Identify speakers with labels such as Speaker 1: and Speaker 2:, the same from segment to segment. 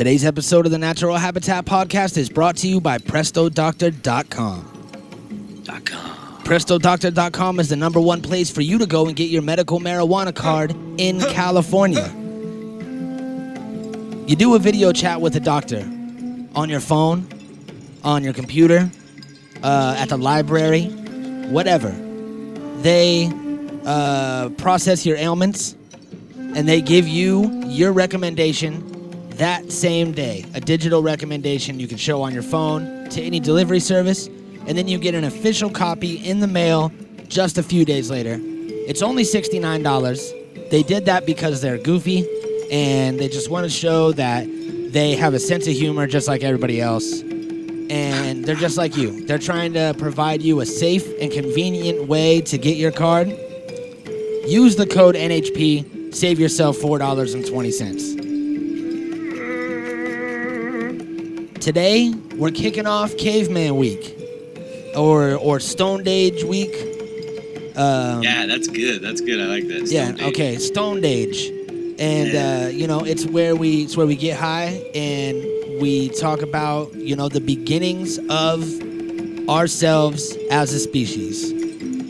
Speaker 1: Today's episode of the Natural Habitat Podcast is brought to you by PrestoDoctor.com.
Speaker 2: Com.
Speaker 1: PrestoDoctor.com is the number one place for you to go and get your medical marijuana card in California. You do a video chat with a doctor on your phone, on your computer, uh, at the library, whatever. They uh, process your ailments and they give you your recommendation that same day. A digital recommendation you can show on your phone to any delivery service, and then you get an official copy in the mail just a few days later. It's only $69. They did that because they're goofy and they just want to show that they have a sense of humor just like everybody else. And they're just like you. They're trying to provide you a safe and convenient way to get your card. Use the code NHP, save yourself $4.20. Today, we're kicking off Caveman Week or or Stone Age Week. Um,
Speaker 2: Yeah, that's good. That's good. I like that.
Speaker 1: yeah.
Speaker 2: Age.
Speaker 1: Okay. Stone Age, and
Speaker 2: Yeah.
Speaker 1: uh, you know it's where we it's where we get high and we talk about you know the beginnings of ourselves as a species,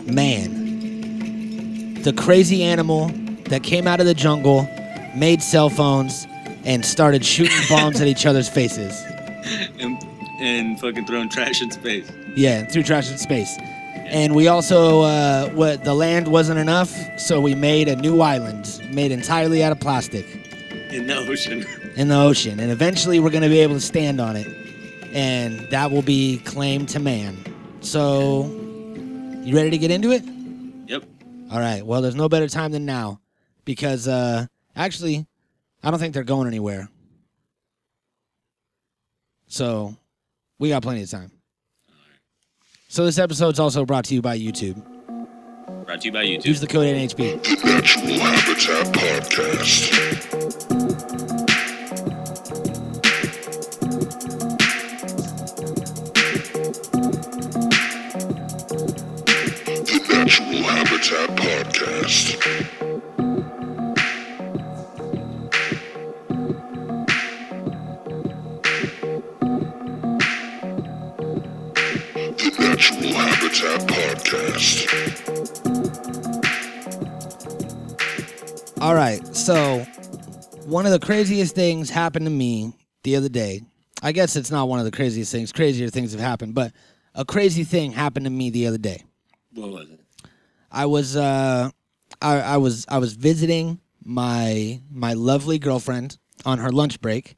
Speaker 1: man, the crazy animal that came out of the jungle, made cell phones, and started shooting bombs at each other's faces.
Speaker 2: And, and fucking throwing trash in space.
Speaker 1: Yeah, through trash in space. And we also, uh, what the land wasn't enough, so we made a new island made entirely out of plastic
Speaker 2: In the ocean.
Speaker 1: in the ocean. And eventually we're going to be able to stand on it. And that will be claimed to man. So, you ready to get into it?
Speaker 2: Yep.
Speaker 1: All right. Well, there's no better time than now because uh, actually, I don't think they're going anywhere. So, we got plenty of time. So, this episode's also brought to you by YouTube.
Speaker 2: Brought to you by YouTube.
Speaker 1: Use the code NHP.
Speaker 3: The Natural Habitat Podcast. The Natural Habitat Podcast. Natural Podcast.
Speaker 1: All right. So, one of the craziest things happened to me the other day. I guess it's not one of the craziest things. Crazier things have happened, but a crazy thing happened to me the other day.
Speaker 2: what was it?
Speaker 1: I was uh I, I was I was visiting my my lovely girlfriend on her lunch break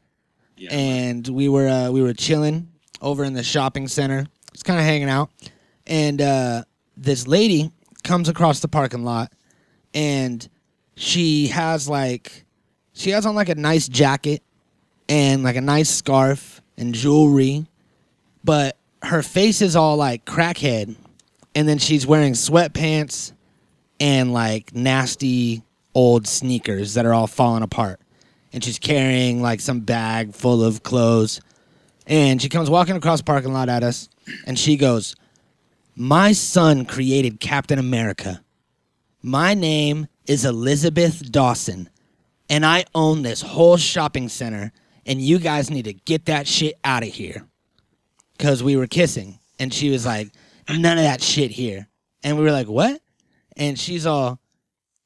Speaker 2: Yeah.
Speaker 1: and we were uh, we were chilling over in the shopping center. Just kind of hanging out, and uh, this lady comes across the parking lot, and she has like she has on like a nice jacket and like a nice scarf and jewelry, but her face is all like crackhead, and then she's wearing sweatpants and like nasty old sneakers that are all falling apart and she's carrying like some bag full of clothes. And she comes walking across the parking lot at us, and she goes, My son created Captain America. My name is Elizabeth Dawson, and I own this whole shopping center, and you guys need to get that shit out of here. Because we were kissing, and she was like, None of that shit here. And we were like, What? And she's all,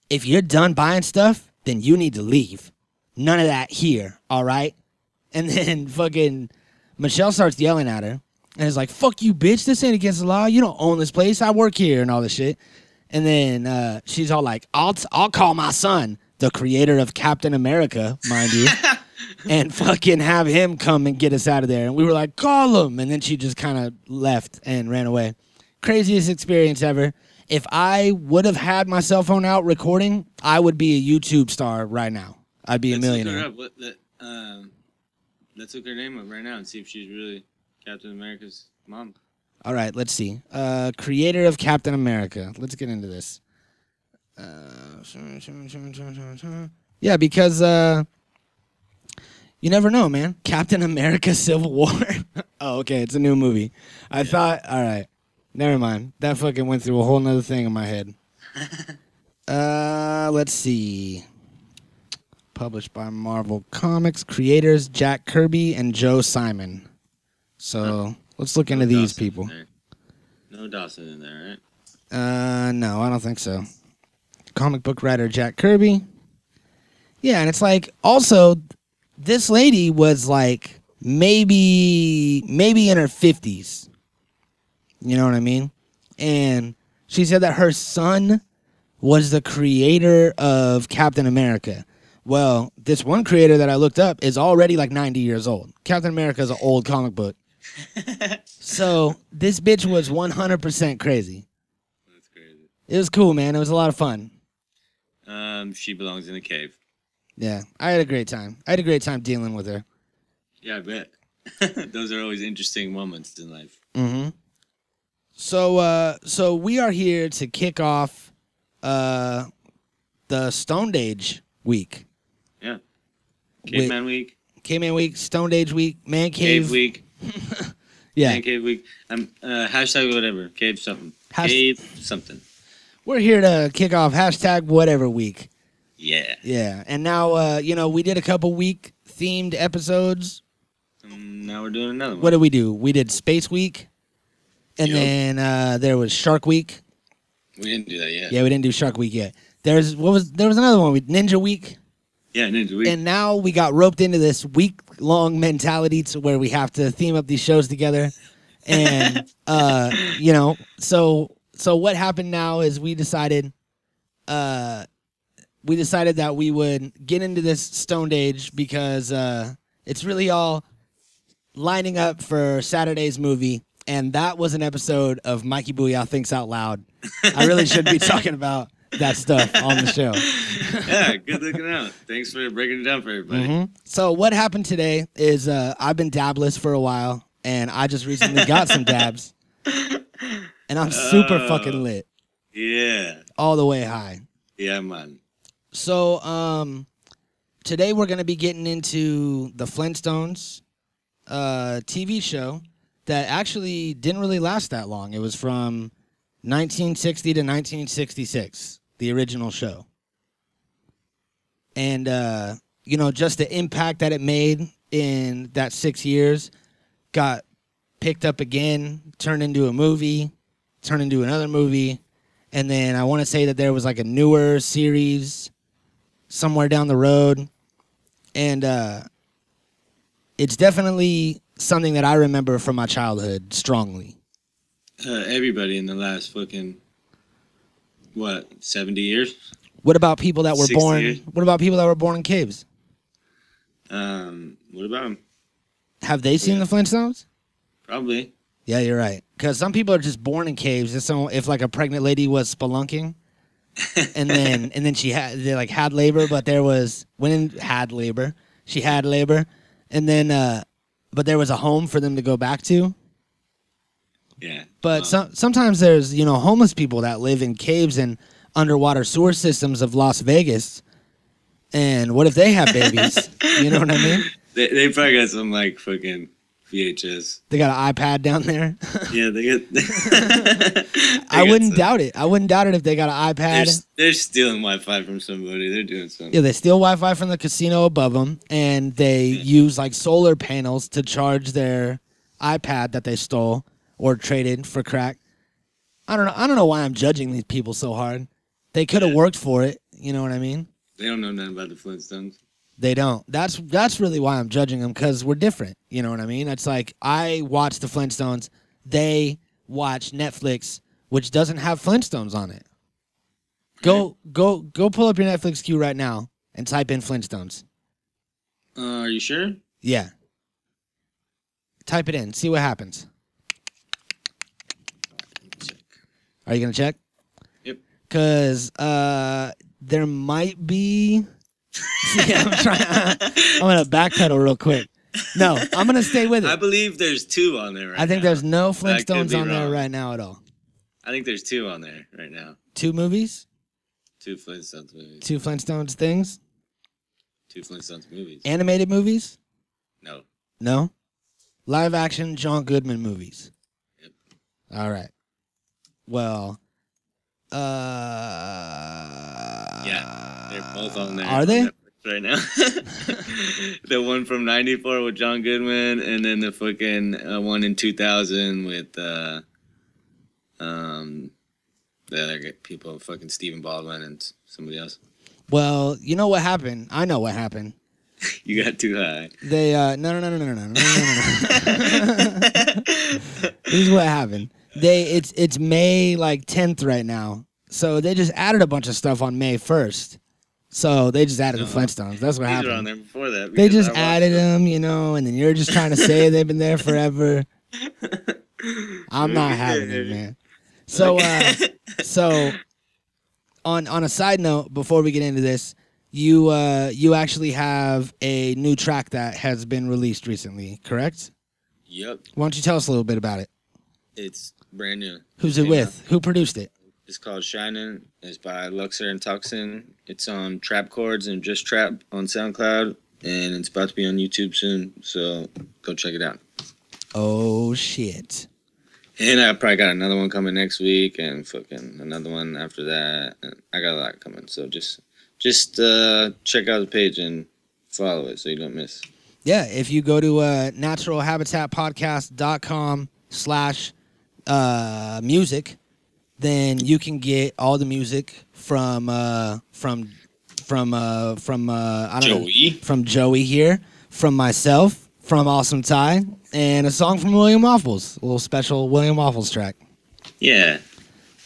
Speaker 1: If you're done buying stuff, then you need to leave none of that here, all right? And then fucking Michelle starts yelling at her and is like, fuck you, bitch. This ain't against the law. You don't own this place. I work here and all this shit. And then uh, she's all like, I'll, t- I'll call my son, the creator of Captain America, mind you, and fucking have him come and get us out of there. And we were like, call him. And then she just kind of left and ran away. Craziest experience ever. If I would have had my cell phone out recording, I would be a YouTube star right now. I'd be a
Speaker 2: Let's look her
Speaker 1: millionaire.
Speaker 2: up. What, let, um, let's look her name up right now and see if she's really Captain America's mom.
Speaker 1: All right, let's see. Uh, creator of Captain America. Let's get into this. Uh, yeah, because uh, you never know, man. Captain America: Civil War. oh, okay, it's a new movie. I thought. All right, never mind. That fucking went through a whole nother thing in my head. uh, let's see. published by Marvel Comics. Creators Jack Kirby and Joe Simon. So let's look into
Speaker 2: No
Speaker 1: these
Speaker 2: Dawson in
Speaker 1: people.
Speaker 2: No Dawson in there, right?
Speaker 1: Uh, no, I don't think so. Comic book writer Jack Kirby. Yeah, and it's like also this lady was like maybe maybe in her 50s. You know what I mean? And she said that her son was the creator of Captain America. Well, this one creator that I looked up is already like 90 years old. Captain America is an old comic book. So this bitch was 100% crazy.
Speaker 2: That's crazy.
Speaker 1: It was cool, man. It was a lot of fun.
Speaker 2: Um, she belongs in a cave.
Speaker 1: Yeah, I had a great time. I had a great time dealing with her.
Speaker 2: Yeah, I bet. Those are always interesting moments in life.
Speaker 1: Mm-hmm. So, uh, so we are here to kick off uh, the Stoned Age week, Yeah.
Speaker 2: Caveman Week,
Speaker 1: Caveman week, Stoned Age week, Man
Speaker 2: Cave,
Speaker 1: Cave.
Speaker 2: Week,
Speaker 1: yeah,
Speaker 2: Cave Week. Um, uh, hashtag whatever. Cave something.
Speaker 1: Hash-
Speaker 2: Cave something.
Speaker 1: we're here to kick off hashtag whatever week.
Speaker 2: Yeah.
Speaker 1: Yeah, and now uh, you know we did a couple week themed episodes.
Speaker 2: Um, now we're doing another one.
Speaker 1: What did we do? We did Space Week, and
Speaker 2: Yep.
Speaker 1: then uh, there was Shark Week.
Speaker 2: we didn't do that yet.
Speaker 1: Yeah, we didn't do Shark Week yet. There's what was there was another one with Ninja Week,
Speaker 2: Yeah,
Speaker 1: and now we got roped into this week long mentality to where we have to theme up these shows together, and uh, you know, so so what happened now is we decided, uh, we decided that we would get into this stoned age because uh, it's really all lining up for Saturday's movie. And that was an episode of Mikey Booyah Thinks Out Loud. I really should be talking about that stuff on the show.
Speaker 2: yeah, good looking out. Thanks for breaking it down for everybody.
Speaker 1: Mhm. So what happened today is uh, I've been dabless for a while, and I just recently got some dabs, and I'm super
Speaker 2: Oh.
Speaker 1: fucking lit,
Speaker 2: Yeah.
Speaker 1: all the way high.
Speaker 2: Yeah, man.
Speaker 1: So um, today we're gonna be getting into the Flintstones uh, TV show that actually didn't really last that long. It was from 1960 to 1966, the original show. And uh, you know, just the impact that it made in that six years got picked up again, turned into a movie, turned into another movie, and then I want to say that there was like a newer series somewhere down the road, and uh, it's definitely something that I remember from my childhood strongly.
Speaker 2: Uh, everybody in the last fucking what seventy years.
Speaker 1: What about people that were
Speaker 2: 60
Speaker 1: born?
Speaker 2: years.
Speaker 1: What about people that were born in caves?
Speaker 2: Um, what about them?
Speaker 1: Have they seen
Speaker 2: Yeah.
Speaker 1: the Flintstones?
Speaker 2: Probably.
Speaker 1: Yeah, you're right. Because some people are just born in caves. If, someone, if like a pregnant lady was spelunking, and then and then she had they like had labor, but there was in had labor. She had labor, and then uh, but there was a home for them to go back to.
Speaker 2: Yeah.
Speaker 1: But
Speaker 2: Wow.
Speaker 1: some, sometimes there's you know homeless people that live in caves and underwater sewer systems of Las Vegas. And what if they have babies? you know what I mean?
Speaker 2: They they probably got some like fucking VHS.
Speaker 1: They got an iPad down there.
Speaker 2: Yeah, they get.
Speaker 1: I wouldn't
Speaker 2: some-
Speaker 1: doubt it. I wouldn't doubt it if they got an
Speaker 2: They're,
Speaker 1: iPad.
Speaker 2: they're stealing Wi-Fi from somebody. They're doing something.
Speaker 1: Yeah, they steal Wi-Fi from the casino above them, and they use like solar panels to charge their iPad that they stole or traded for crack. I don't know. I don't know why I'm judging these people so hard. They could have
Speaker 2: Yeah.
Speaker 1: worked for it. You know what I mean?
Speaker 2: They don't know nothing about the Flintstones.
Speaker 1: They don't. That's that's really why I'm judging them because we're different. You know what I mean? It's like I watch the Flintstones. They watch Netflix, which doesn't have Flintstones on it. Go go go pull up your Netflix queue right now and type in Flintstones.
Speaker 2: Uh, are you sure?
Speaker 1: Yeah. Type it in. See what happens.
Speaker 2: Check.
Speaker 1: Are you gonna check?
Speaker 2: Yep.
Speaker 1: Cause uh, there might be. yeah, I'm trying. I'm gonna backpedal real quick. No, I'm gonna stay with it.
Speaker 2: I believe there's two on there right
Speaker 1: I think
Speaker 2: now.
Speaker 1: there's no Flintstones on there right now at all.
Speaker 2: I think there's two on there right now.
Speaker 1: Two movies,
Speaker 2: Two Flintstones movies.
Speaker 1: two Flintstones things,
Speaker 2: Two Flintstones movies.
Speaker 1: animated movies.
Speaker 2: No.
Speaker 1: No, live action John Goodman movies.
Speaker 2: Yep.
Speaker 1: All right. Well, uh,
Speaker 2: Yeah, They're both on there.
Speaker 1: Are they?
Speaker 2: Netflix right now. the one from '94 with John Goodman, and then the fucking uh, one in 2000 with uh, um, the other people, fucking Stephen Baldwin and somebody else.
Speaker 1: Well, you know what happened? I know what happened.
Speaker 2: You got too high.
Speaker 1: They uh no no no no no no no no no. no. this is what happened. They it's it's May like 10th right now. So they just added a bunch of stuff on May 1st. So they just added the
Speaker 2: Uh-huh.
Speaker 1: Flintstones. That's what happened.
Speaker 2: on there before that.
Speaker 1: They just added
Speaker 2: them.
Speaker 1: them, you know, and then you're just trying to say they've been there forever. I'm not having it, man. So, uh, so on on a side note, before we get into this, you uh, you actually have a new track that has been released recently, correct?
Speaker 2: Yep,
Speaker 1: Why don't you tell us a little bit about it?
Speaker 2: it's brand new.
Speaker 1: Who's it with? Who produced it?
Speaker 2: It's called Shining. It's by Luxor and Toxin. It's on Trap Chords and Just Trap on SoundCloud, and it's about to be on YouTube soon. So go check it out.
Speaker 1: Oh shit!
Speaker 2: And I probably got another one coming next week, and fucking another one after that. I got a lot coming. So just just uh, check out the page and follow it so you don't miss.
Speaker 1: Yeah, if you go to uh, naturalhabitatpodcast.com slash uh, music, then you can get all the music from uh, from from uh, from uh, I don't know from Joey here, from myself, from Awesome Ty, and a song from William Waffles, a little special William Waffles track.
Speaker 2: Yeah,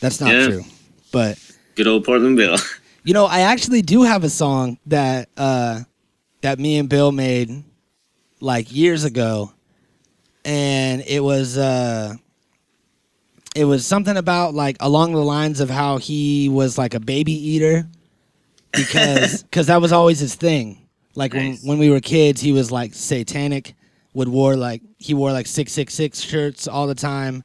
Speaker 1: That's not
Speaker 2: Yeah.
Speaker 1: true, but
Speaker 2: good old Portland Bill.
Speaker 1: you know, I actually do have a song that uh, that me and Bill made like years ago, and it was uh, it was something about like along the lines of how he was like a baby eater because because that was always his thing. Like
Speaker 2: Nice.
Speaker 1: when when we were kids, he was like satanic. Would wore like he wore like six six six shirts all the time,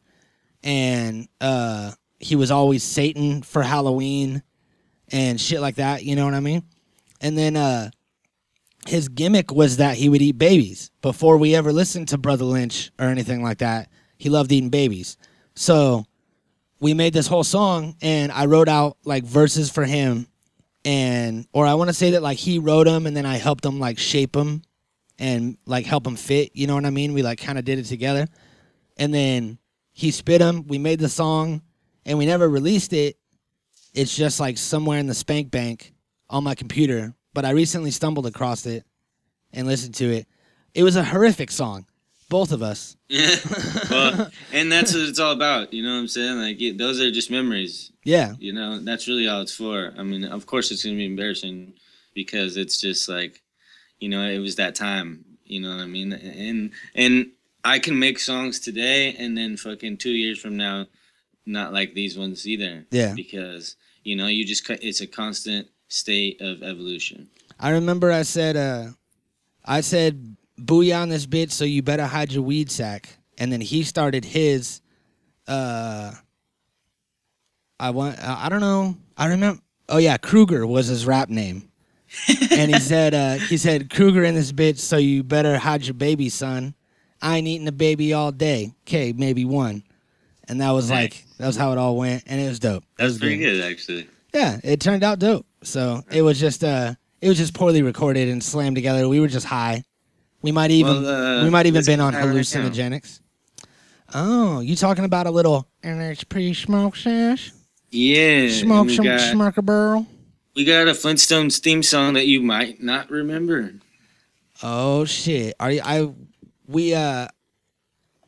Speaker 1: and uh, he was always Satan for Halloween and shit like that. You know what I mean? And then uh, his gimmick was that he would eat babies. Before we ever listened to Brotha Lynch or anything like that, he loved eating babies. So we made this whole song, and I wrote out like verses for him, and or I want to say that like he wrote them, and then I helped him like shape them and like help him fit. You know what I mean? We like kind of did it together, and then he spit them. We made the song, and we never released it. It's just like somewhere in the spank bank on my computer. But I recently stumbled across it and listened to it. It was a horrific song, both of us.
Speaker 2: Yeah. well, and that's what it's all about. You know what I'm saying? Like it, those are just memories.
Speaker 1: Yeah,
Speaker 2: You know, that's really all it's for. I mean, of course it's gonna be embarrassing because it's just like, you know, it was that time. You know what I mean? And and I can make songs today and then fucking two years from now, not like these ones either.
Speaker 1: Yeah.
Speaker 2: Because you know, you just it's a constant state of evolution.
Speaker 1: I remember I said, uh, I said, booyah on this bitch, so you better hide your weed sack. And then he started his, uh, I want, I don't know, I remember, oh yeah, Kruger was his rap name. and he said, uh, he said, Kruger in this bitch, so you better hide your baby, son. I ain't eating a baby all day. Okay, maybe one. And that was
Speaker 2: Nice.
Speaker 1: like, that was how it all went. And it was dope. That
Speaker 2: That's
Speaker 1: was
Speaker 2: pretty good actually.
Speaker 1: yeah, it turned out dope. So it was just uh it was just poorly recorded and slammed together. We were just high. We might even
Speaker 2: Well, uh,
Speaker 1: we might even been on
Speaker 2: high right
Speaker 1: hallucinogenics. Oh, you talking about a little NHP smoke sesh?
Speaker 2: Yeah.
Speaker 1: Smoke
Speaker 2: and we
Speaker 1: some
Speaker 2: got-
Speaker 1: smoker barrel.
Speaker 2: We got a Flintstones theme song that you might not remember.
Speaker 1: Oh shit. Are you I we uh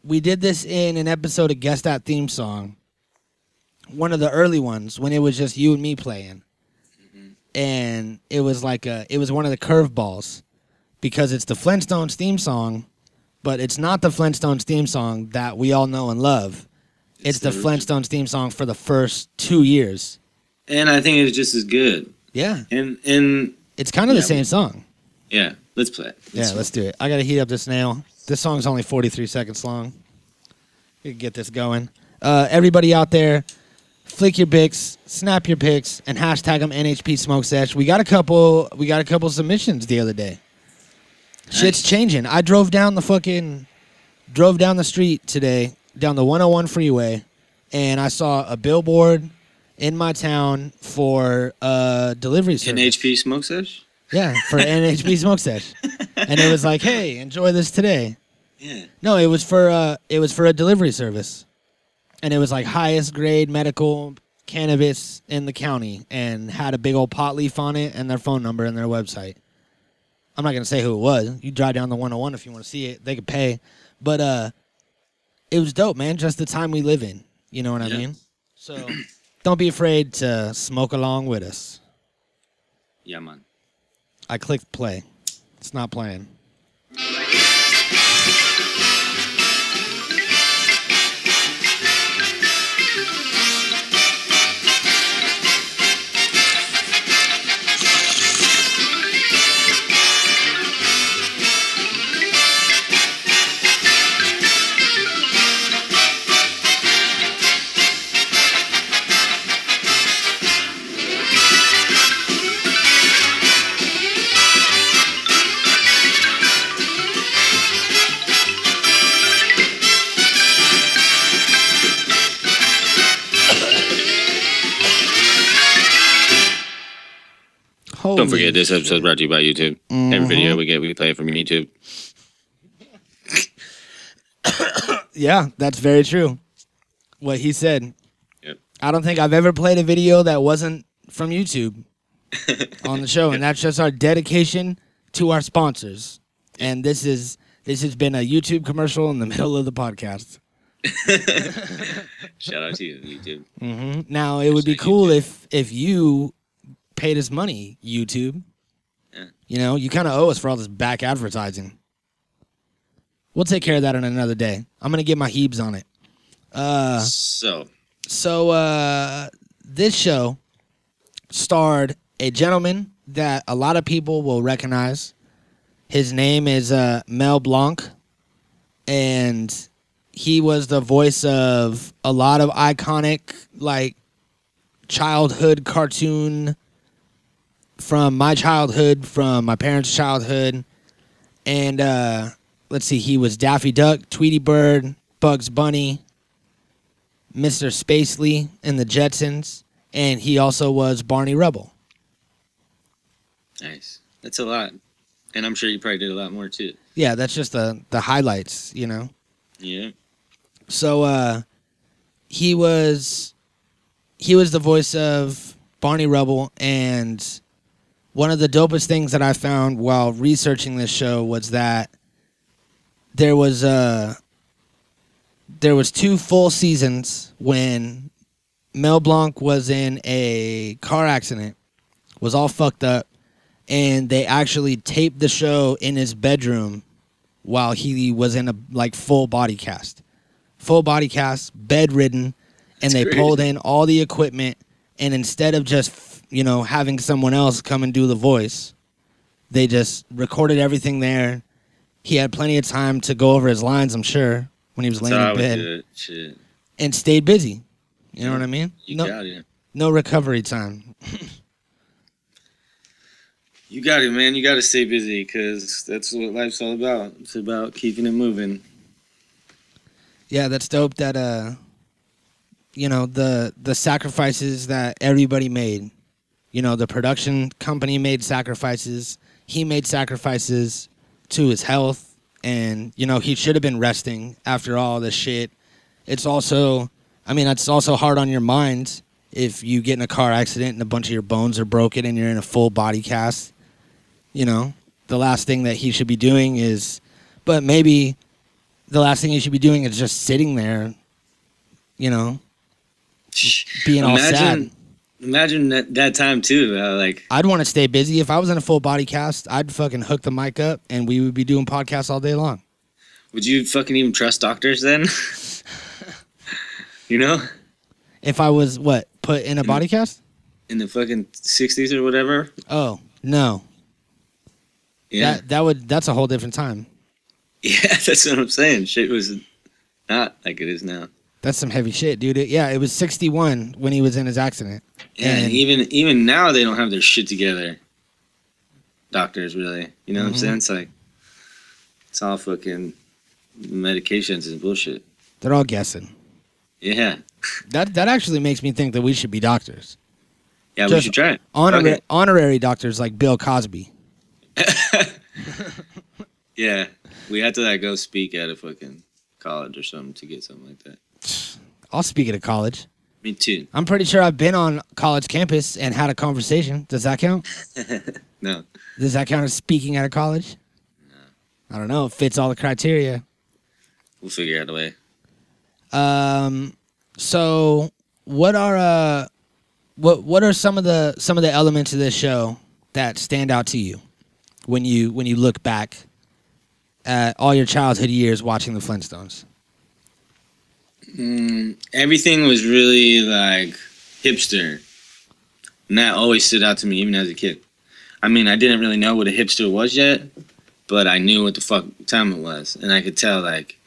Speaker 1: we did this in an episode of Guess That Theme Song. One of the early ones when it was just you and me playing. And it was like a it was one of the curveballs because it's the Flintstones theme song, but it's not the Flintstones theme song that we all know and love. It's, the
Speaker 2: the-
Speaker 1: Flintstones theme song for the first 2 years.
Speaker 2: And I think it's just as good.
Speaker 1: Yeah,
Speaker 2: And and
Speaker 1: it's kind of the same song.
Speaker 2: yeah, let's play it.
Speaker 1: Yeah, let's do it. I gotta heat up this nail. This song's only 43 seconds long. We can get this going. Uh, everybody out there, flick your bics, snap your pics, and hashtag them NHP Smoke Sesh. We got a couple. We got a couple submissions the other day. Shit's changing. I drove down the fucking, drove down the street today, down the 101 freeway, and I saw a billboard in my town for uh delivery service.
Speaker 2: NHP Smoke Sesh?
Speaker 1: Yeah, for NHP Smoke Sesh, and it was like, hey, enjoy this today.
Speaker 2: Yeah.
Speaker 1: No, it was for uh, it was for a delivery service, and it was like highest grade medical cannabis in the county, and had a big old pot leaf on it and their phone number and their website. I'm not gonna say who it was. You drive down the 101 if you want to see it. They could pay, but uh, it was dope, man. Just the time we live in. You know what I
Speaker 2: Yeah.
Speaker 1: mean? So don't be afraid to smoke along with us.
Speaker 2: Yeah, man.
Speaker 1: I clicked play. It's not playing.
Speaker 2: Don't forget this episode brought to you by YouTube. Every
Speaker 1: Mhm.
Speaker 2: video we get, we play it from YouTube.
Speaker 1: Yeah, that's very true. What he said.
Speaker 2: Yep.
Speaker 1: I don't think I've ever played a video that wasn't from YouTube on the show, and that's just our dedication to our sponsors. And this is this has been a YouTube commercial in the middle of the podcast.
Speaker 2: Shout out to you, YouTube.
Speaker 1: hmm Now it would be cool
Speaker 2: YouTube.
Speaker 1: if if you paid us money, YouTube.
Speaker 2: Yeah.
Speaker 1: You know, you kind of owe us for all this back advertising. We'll take care of that on another day. I'm gonna get my heebs on it. Uh,
Speaker 2: so,
Speaker 1: so uh, this show starred a gentleman that a lot of people will recognize. His name is uh, Mel Blanc, and he was the voice of a lot of iconic like childhood cartoon from my childhood, from my parents' childhood, and uh, let's see, he was Daffy Duck, Tweety Bird, Bugs Bunny, Mr. Spacely in the Jetsons, and he also was Barney Rubble.
Speaker 2: nice. That's a lot. And I'm sure you probably did a lot more too.
Speaker 1: Yeah, that's just the the highlights, you know.
Speaker 2: Yeah.
Speaker 1: So uh he was he was the voice of Barney Rubble and one of the dopest things that I found while researching this show was that there was uh there was two full seasons when Mel Blanc was in a car accident, was all fucked up, and they actually taped the show in his bedroom while he was in a like full body cast. Full body cast, bedridden, and
Speaker 2: That's
Speaker 1: they pulled in all the equipment and instead of just, you know, having someone else come and do the voice, they just recorded everything there. He had plenty of time to go over his lines, I'm sure, when he was
Speaker 2: That's
Speaker 1: laying in bed.
Speaker 2: Shit.
Speaker 1: and stayed busy. You know what I mean?
Speaker 2: You
Speaker 1: no,
Speaker 2: got it.
Speaker 1: no recovery time.
Speaker 2: You got it, man. You got to stay busy because that's what life's all about. It's about keeping it moving.
Speaker 1: Yeah, that's dope. That uh, you know the the sacrifices that everybody made. You know, the production company made sacrifices. He made sacrifices to his health, and you know he should have been resting after all this shit. It's also, I mean, it's also hard on your mind if you get in a car accident and a bunch of your bones are broken and you're in a full body cast. You know, the last thing that he should be doing is, but maybe the last thing he should be doing is just sitting there, you know, being all sad.
Speaker 2: Imagine, that, that time too. Uh, like,
Speaker 1: I'd want to stay busy. If I was in a full body cast, I'd fucking hook the mic up and we would be doing podcasts all day long.
Speaker 2: would you fucking even trust doctors then? you know,
Speaker 1: If I was what put in a
Speaker 2: Mm.
Speaker 1: body cast?
Speaker 2: in the fucking '60s or whatever.
Speaker 1: Oh no,
Speaker 2: Yeah,
Speaker 1: that that would that's a whole different time.
Speaker 2: yeah, that's what I'm saying. Shit was not like it is now.
Speaker 1: That's some heavy shit, dude. It- yeah, it was 61 when he was in his accident.
Speaker 2: And
Speaker 1: And-
Speaker 2: even even now they don't have their shit together. Doctors, really, you know what I'm
Speaker 1: Mhm.
Speaker 2: saying? It's like it's all fucking medications and bullshit.
Speaker 1: They're all guessing.
Speaker 2: Yeah,
Speaker 1: That that actually makes me think that we should be doctors.
Speaker 2: yeah, we should try it.
Speaker 1: Honor-
Speaker 2: Okay.
Speaker 1: Honorary doctors like Bill Cosby.
Speaker 2: Yeah, we had to like go speak at a fucking college or something to get something like that.
Speaker 1: I'll speak at a college.
Speaker 2: Me too.
Speaker 1: I'm pretty sure I've been on college campus and had a conversation. Does that count?
Speaker 2: No,
Speaker 1: Does that count as speaking at a college? No. I don't know. It fits all the criteria.
Speaker 2: we'll figure out a way.
Speaker 1: Um, so what are uh, what what are some of the some of the elements of this show that stand out to you when you when you look back at all your childhood years watching the Flintstones?
Speaker 2: Mm, everything was really like hipster, and that always stood out to me even as a kid. I mean, I didn't really know what a hipster was yet, but I knew what the fuck time it was, and I could tell like,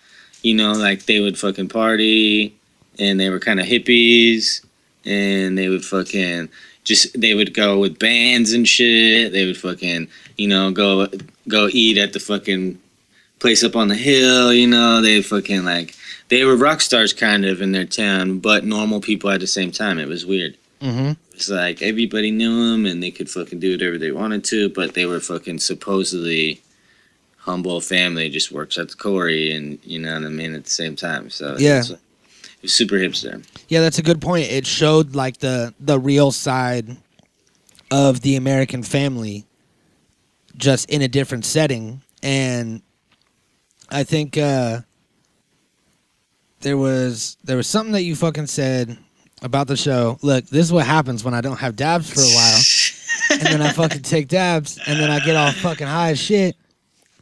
Speaker 2: you know, like they would fucking party, and they were kind of hippies, and they would fucking just they would go with bands and shit. They would fucking you know go go eat at the fucking place up on the hill. You know, they fucking like they were rock stars kind of in their town, but normal people at the same time. It was weird.
Speaker 1: Mm-hmm.
Speaker 2: It's like everybody knew them and they could fucking do whatever they wanted to, but they were fucking supposedly humble family, just works at the quarry and you know what I mean at the same time. So
Speaker 1: Yeah.
Speaker 2: it's, it was super hipster.
Speaker 1: Yeah, that's a good point. It showed like the the real side of the American family just in a different setting and I think uh there was there was something that you fucking said about the show. Look, this is what happens when I don't have dabs for a while and then I fucking take dabs and then I get all fucking high as shit.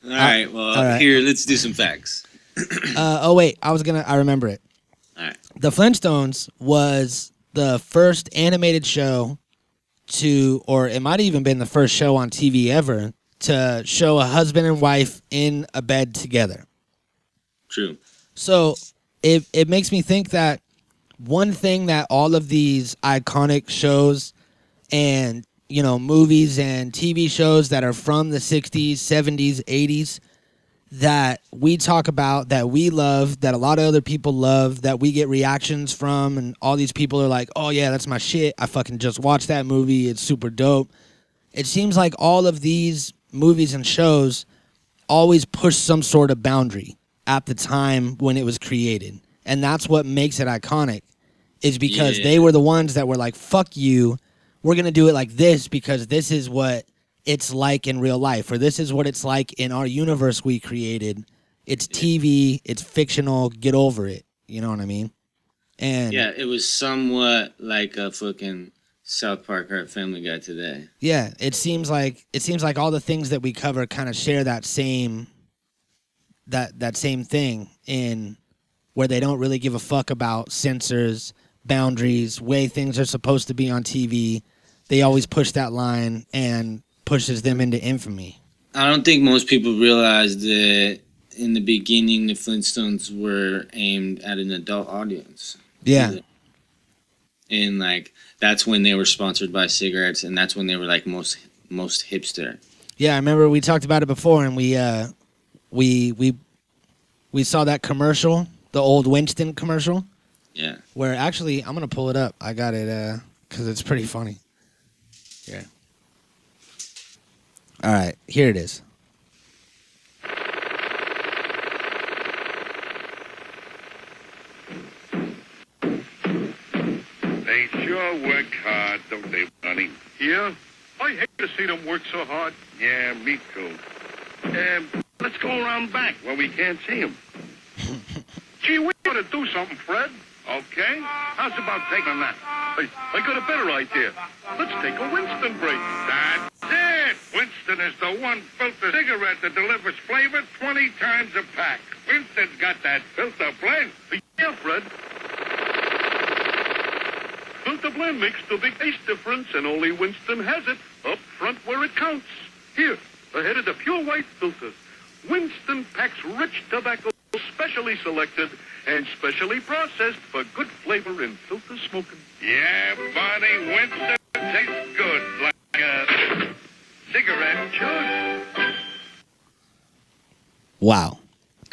Speaker 2: All right, well
Speaker 1: all right.
Speaker 2: here let's do some facts.
Speaker 1: Uh, oh wait, I was gonna. I remember it.
Speaker 2: All right.
Speaker 1: The Flintstones was the first animated show to, or it might have even been the first show on TV ever to show a husband and wife in a bed together.
Speaker 2: True.
Speaker 1: So it it makes me think that one thing that all of these iconic shows and you know movies and TV shows that are from the 60s, 70s, 80s that we talk about that we love that a lot of other people love that we get reactions from and all these people are like, "Oh yeah, that's my shit. I fucking just watched that movie. It's super dope." It seems like all of these movies and shows always push some sort of boundary at the time when it was created. And that's what makes it iconic is because
Speaker 2: Yeah.
Speaker 1: they were the ones that were like, fuck you. We're going to do it like this because this is what it's like in real life or this is what it's like in our universe we created. It's TV, it's fictional, get over it. You know what I mean? And
Speaker 2: Yeah, it was somewhat like a fucking South Park or Family Guy today.
Speaker 1: Yeah, it seems like it seems like all the things that we cover kind of share that same that that same thing in where they don't really give a fuck about censors, boundaries, way things are supposed to be on TV. They always push that line and pushes them into infamy.
Speaker 2: I don't think most people realize that in the beginning the Flintstones were aimed at an adult audience.
Speaker 1: Yeah.
Speaker 2: And like that's when they were sponsored by cigarettes and that's when they were like most most hipster.
Speaker 1: Yeah, I remember we talked about it before and we uh we we we saw that commercial, the old Winston commercial.
Speaker 2: Yeah.
Speaker 1: where actually I'm gonna pull it up. I got it uh because it's pretty funny. Yeah. All right, here it is.
Speaker 4: They sure work hard, don't they, Bunny?
Speaker 5: Yeah? I hate to see them work so hard.
Speaker 4: Yeah, me too. Um, let's go around back where we can't see them.
Speaker 5: Gee, we ought to do something, Fred.
Speaker 4: Okay? How's about taking a nap?
Speaker 5: I, I got a better idea. Let's take a Winston break.
Speaker 4: That's it! Winston is the one filter cigarette that delivers flavor 20 times a pack. Winston's got that filter blend.
Speaker 5: Yeah, Fred. Filter blend makes the big taste difference, and only Winston has it up front where it counts. Here, ahead of the pure white filter. Winston packs rich tobacco, specially selected and specially processed for good flavor in filter smoking.
Speaker 4: Yeah, Bunny, Winston tastes good like a cigarette.
Speaker 5: Sure.
Speaker 1: Wow,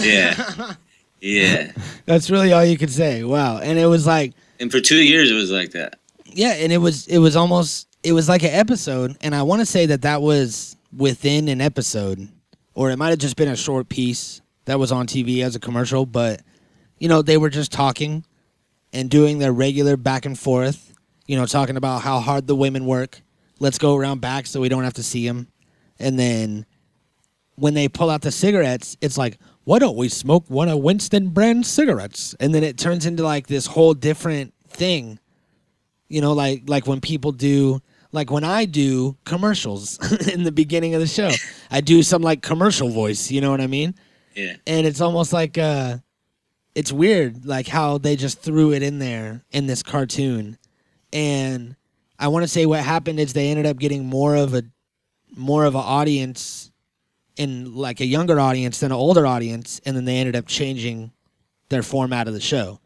Speaker 2: yeah. Yeah.
Speaker 1: that's really all you could say. Wow, and it was like,
Speaker 2: And for two years it was like that.
Speaker 1: yeah, and it was it was almost it was like an episode, and I want to say that that was within an episode, or it might have just been a short piece that was on TV as a commercial. But you know, they were just talking and doing their regular back and forth. You know, talking about how hard the women work. Let's go around back so we don't have to see them. And then when they pull out the cigarettes, it's like, why don't we smoke one of Winston brand cigarettes? And then it turns into like this whole different thing. You know, like like when people do like when I do commercials in the beginning of the show. I do some like commercial voice, you know what I mean?
Speaker 2: Yeah.
Speaker 1: And it's almost like uh it's weird like how they just threw it in there in this cartoon. And I want to say what happened is they ended up getting more of a more of an audience in like a younger audience than an older audience and then they ended up changing their format of the show.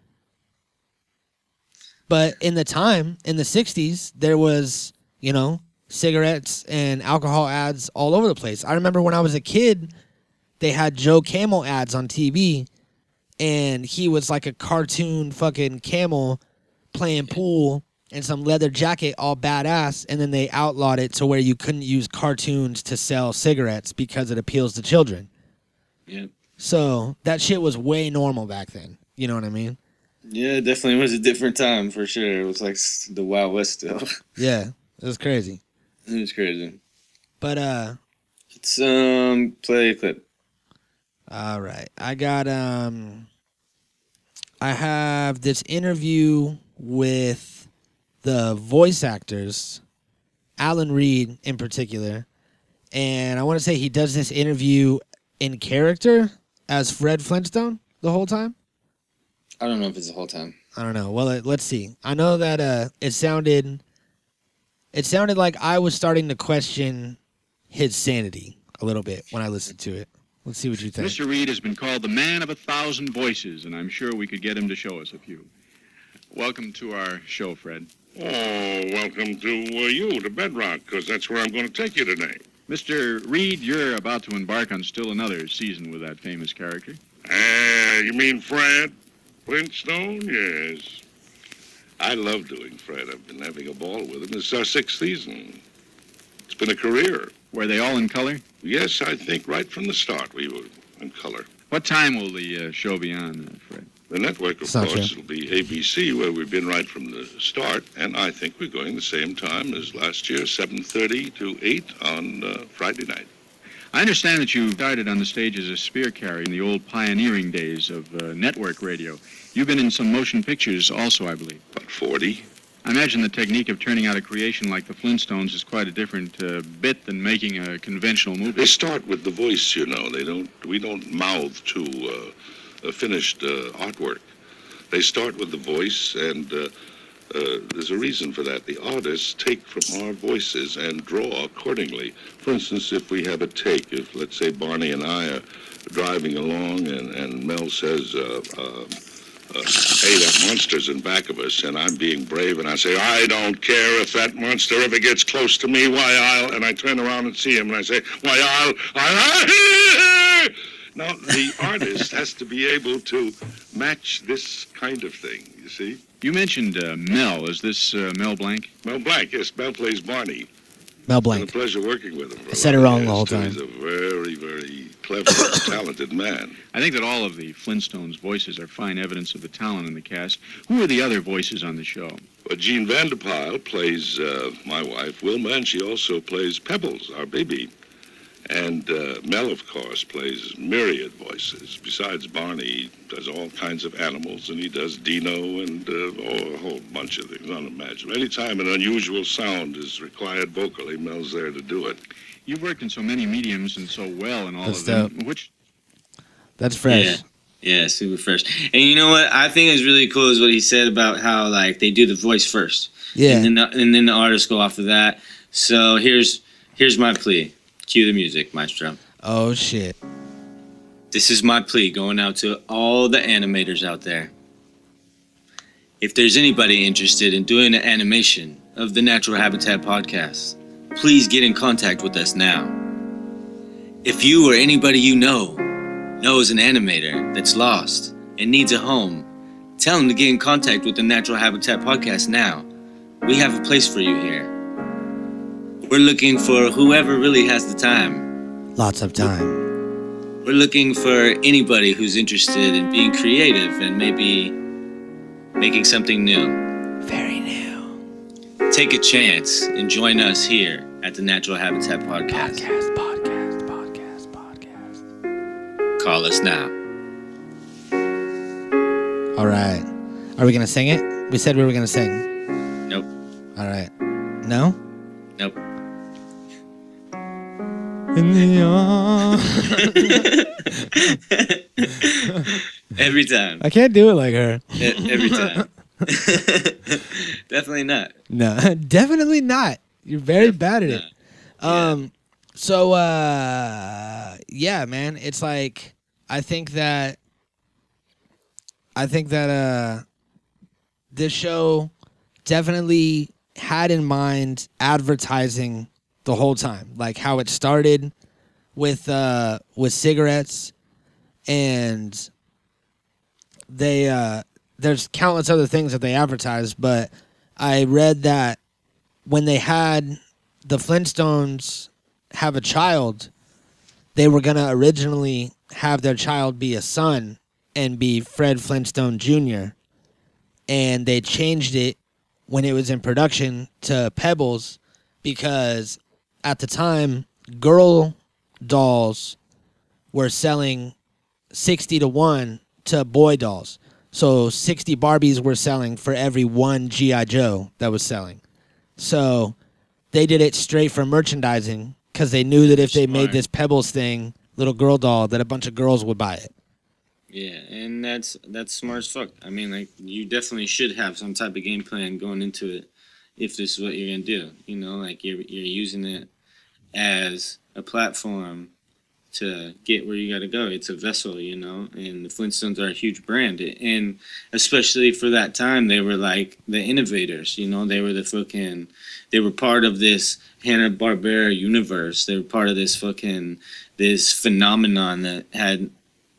Speaker 1: But in the time, in the 60s, there was, you know, cigarettes and alcohol ads all over the place. I remember when I was a kid, they had Joe Camel ads on TV, and he was like a cartoon fucking camel playing pool in some leather jacket, all badass. And then they outlawed it to where you couldn't use cartoons to sell cigarettes because it appeals to children.
Speaker 2: Yeah.
Speaker 1: So that shit was way normal back then. You know what I mean?
Speaker 2: Yeah, it definitely was a different time for sure. It was like the Wild West still.
Speaker 1: Yeah, it was crazy.
Speaker 2: it was crazy.
Speaker 1: But uh,
Speaker 2: Let's um play a clip.
Speaker 1: All right. I got um I have this interview with the voice actors, Alan Reed in particular. And I want to say he does this interview in character as Fred Flintstone the whole time.
Speaker 2: I don't know if it's the whole time.
Speaker 1: I don't know. Well, let's see. I know that uh it sounded it sounded like I was starting to question his sanity a little bit when I listened to it. Let's see what you think.
Speaker 6: Mr. Reed has been called the man of a thousand voices, and I'm sure we could get him to show us a few. Welcome to our show, Fred.
Speaker 4: Oh, welcome to uh, you, to Bedrock, because that's where I'm going to take you today.
Speaker 6: Mr. Reed, you're about to embark on still another season with that famous character.
Speaker 4: Ah, you mean Fred Flintstone? Yes. I love doing Fred. I've been having a ball with him. This is our sixth season. It's been a career.
Speaker 6: Were they all in color?
Speaker 4: Yes, I think right from the start we were in color.
Speaker 6: What time will the uh, show be on, uh, Fred?
Speaker 4: The network, of
Speaker 1: It's
Speaker 4: course, will be ABC, where we've been right from the start, and I think we're going the same time as last year, 7:30 to 8 on uh, Friday night.
Speaker 6: I understand that you started on the stage as a spear carrier in the old pioneering days of uh, network radio. You've been in some motion pictures also, I believe.
Speaker 4: About 40.
Speaker 6: I imagine the technique of turning out a creation like the Flintstones is quite a different uh, bit than making a conventional movie.
Speaker 4: They start with the voice, you know. They don't. We don't mouth to uh, a finished uh, artwork. They start with the voice, and uh, uh, there's a reason for that. The artists take from our voices and draw accordingly. For instance, if we have a take, if let's say Barney and I are driving along, and, and Mel says. Uh, uh, hey, that monster's in back of us, and I'm being brave, and I say, I don't care if that monster ever gets close to me, why, I'll, and I turn around and see him, and I say, why, I'll, I'll, now, the artist has to be able to match this kind of thing, you see?
Speaker 6: You mentioned uh, Mel. Is this uh, Mel Blanc?
Speaker 4: Mel Blanc, yes, Mel plays Barney.
Speaker 1: Mel
Speaker 4: Been a pleasure working with him. for a
Speaker 1: I said it wrong the whole time.
Speaker 4: He's a very, very clever, talented man.
Speaker 6: I think that all of the Flintstones' voices are fine evidence of the talent in the cast. Who are the other voices on the show?
Speaker 4: Well, Jean Vander Pyl plays uh, my wife, Wilma, and she also plays Pebbles, our baby. And uh, Mel, of course, plays myriad voices. Besides Barney, he does all kinds of animals, and he does Dino and uh, oh, a whole bunch of things, unimaginable. Anytime an unusual sound is required vocally, Mel's there to do it.
Speaker 6: You've worked in so many mediums and so well in all
Speaker 1: That's
Speaker 6: of them. Which
Speaker 1: That's fresh.
Speaker 2: Yeah. Yeah, super fresh. And you know what I think is really cool is what he said about how like they do the voice first,
Speaker 1: Yeah.
Speaker 2: and then the, and then the artists go off of that. So here's here's my plea. Cue the music, Maestro.
Speaker 1: Oh shit.
Speaker 2: This is my plea going out to all the animators out there. If there's anybody interested in doing an animation of the Natural Habitat podcast, please get in contact with us now. If you or anybody you know knows an animator that's lost and needs a home, tell them to get in contact with the Natural Habitat podcast now. We have a place for you here. we're looking for whoever really has the time.
Speaker 1: Lots of time.
Speaker 2: We're looking for anybody who's interested in being creative and maybe making something new. Take a chance and join us here at the Natural Habitat Podcast.
Speaker 1: Podcast, podcast, podcast, podcast.
Speaker 2: Call us now.
Speaker 1: All right. Are we gonna sing it? We said we were gonna sing.
Speaker 2: Nope.
Speaker 1: All right. No.
Speaker 2: Nope.
Speaker 1: In the.
Speaker 2: Every time.
Speaker 1: I can't do it like her.
Speaker 2: Every time. Definitely not.
Speaker 1: No, definitely not. You're very bad at it.
Speaker 2: not. Yeah.
Speaker 1: Um. So, uh, yeah, man. It's like I think that I think that uh, this show definitely had in mind advertising the whole time, like how it started with uh with cigarettes, and they uh there's countless other things that they advertise, but I read that when they had the Flintstones have a child, they were gonna originally have their child be a son and be Fred Flintstone Jr. And they changed it when it was in production to Pebbles because at the time girl dolls were selling 60 to 1 to boy dolls. So 60 Barbies were selling for every one GI Joe that was selling. So they did it straight for merchandising because they knew that if they made this Pebbles thing, little girl doll, that a bunch of girls would buy it.
Speaker 2: Yeah, and that's that's smart as fuck. I mean, like you definitely should have some type of game plan going into it if this is what you're gonna do. You know, like you're you're using it as a platform to get where you got to go. It's a vessel, you know, and the Flintstones are a huge brand, and especially for that time, they were like the innovators. You know, they were the fucking, they were part of this Hanna Barbera universe. They were part of this fucking this phenomenon that had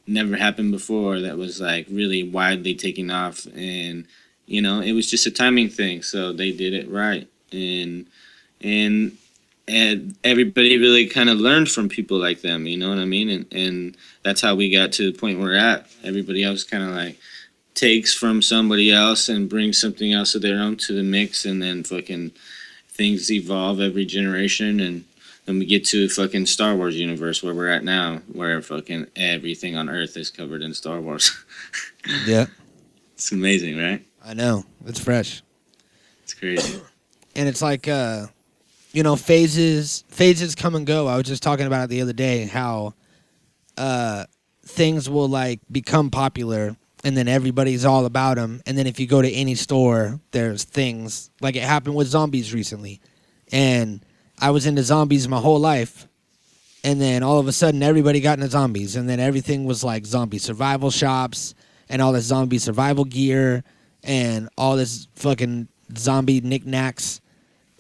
Speaker 2: never happened before. That was like really widely taking off, and you know, it was just a timing thing. So they did it right, and and and everybody really kind of learned from people like them you know what i mean and and that's how we got to the point we're at everybody else kind of like takes from somebody else and brings something else of their own to the mix and then fucking things evolve every generation and then we get to fucking star wars universe where we're at now where fucking everything on earth is covered in star wars
Speaker 1: Yeah.
Speaker 2: it's amazing right
Speaker 1: I know. It's fresh.
Speaker 2: it's crazy
Speaker 1: and it's like uh you know phases phases come and go. I was just talking about it the other day how uh things will like become popular and then everybody's all about them and then if you go to any store there's things like it happened with zombies recently. And i was into zombies my whole life and then all of a sudden everybody got into zombies. And then everything was like zombie survival shops and all this zombie survival gear and all this fucking zombie knickknacks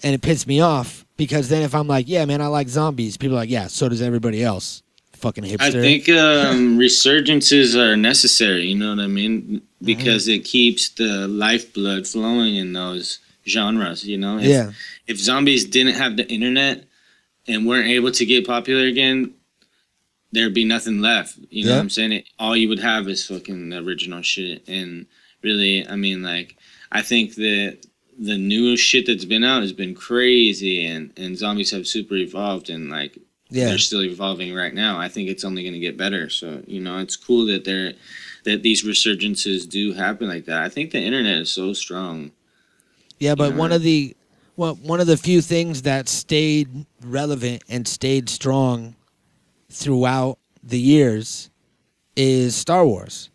Speaker 1: and it pissed me off because then if I'm like, yeah, man, I like zombies, people are like, yeah, so does everybody else. Fucking hipster.
Speaker 2: I think um, resurgences are necessary. You know what I mean?
Speaker 1: Mm-hmm.
Speaker 2: Because it keeps the lifeblood flowing in those genres. You know, if,
Speaker 1: yeah,
Speaker 2: if zombies didn't have the internet and weren't able to get popular again, there'd be nothing left. You know
Speaker 1: Yeah.
Speaker 2: what I'm saying? It, all you would have is fucking original shit. And really, I mean, like, I think that the new shit that's been out has been crazy, and and zombies have super evolved, and like
Speaker 1: yeah,
Speaker 2: they're still evolving right now. I think it's only going to get better. So you know, it's cool that they're that these resurgences do happen like that. I think the internet is so strong.
Speaker 1: yeah. But
Speaker 2: know,
Speaker 1: one of the well, one of the few things that stayed relevant and stayed strong throughout the years is Star Wars.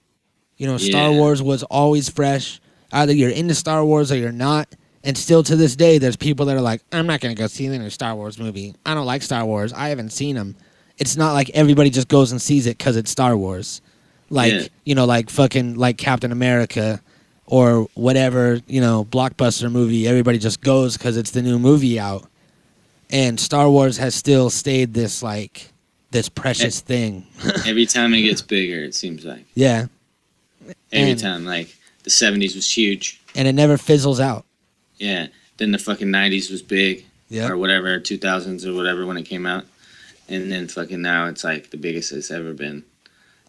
Speaker 1: You know, Star
Speaker 2: Yeah.
Speaker 1: Wars was always fresh. Either you're into Star Wars or you're not. And still to this day, there's people that are like, I'm not going to go see the new Star Wars movie. I don't like Star Wars. I haven't seen them. It's not like everybody just goes and sees it because it's Star Wars. Like,
Speaker 2: Yeah.
Speaker 1: you know, like fucking like Captain America or whatever, you know, blockbuster movie. Everybody just goes because it's the new movie out. And Star Wars has still stayed this, like, this precious thing.
Speaker 2: Every time it gets bigger, it seems like
Speaker 1: yeah.
Speaker 2: every
Speaker 1: And-
Speaker 2: time. Like the '70s was huge.
Speaker 1: And it never fizzles out.
Speaker 2: Yeah. Then the fucking '90s was big.
Speaker 1: Yeah.
Speaker 2: or whatever, 2000s or whatever when it came out. And then fucking now it's like the biggest it's ever been.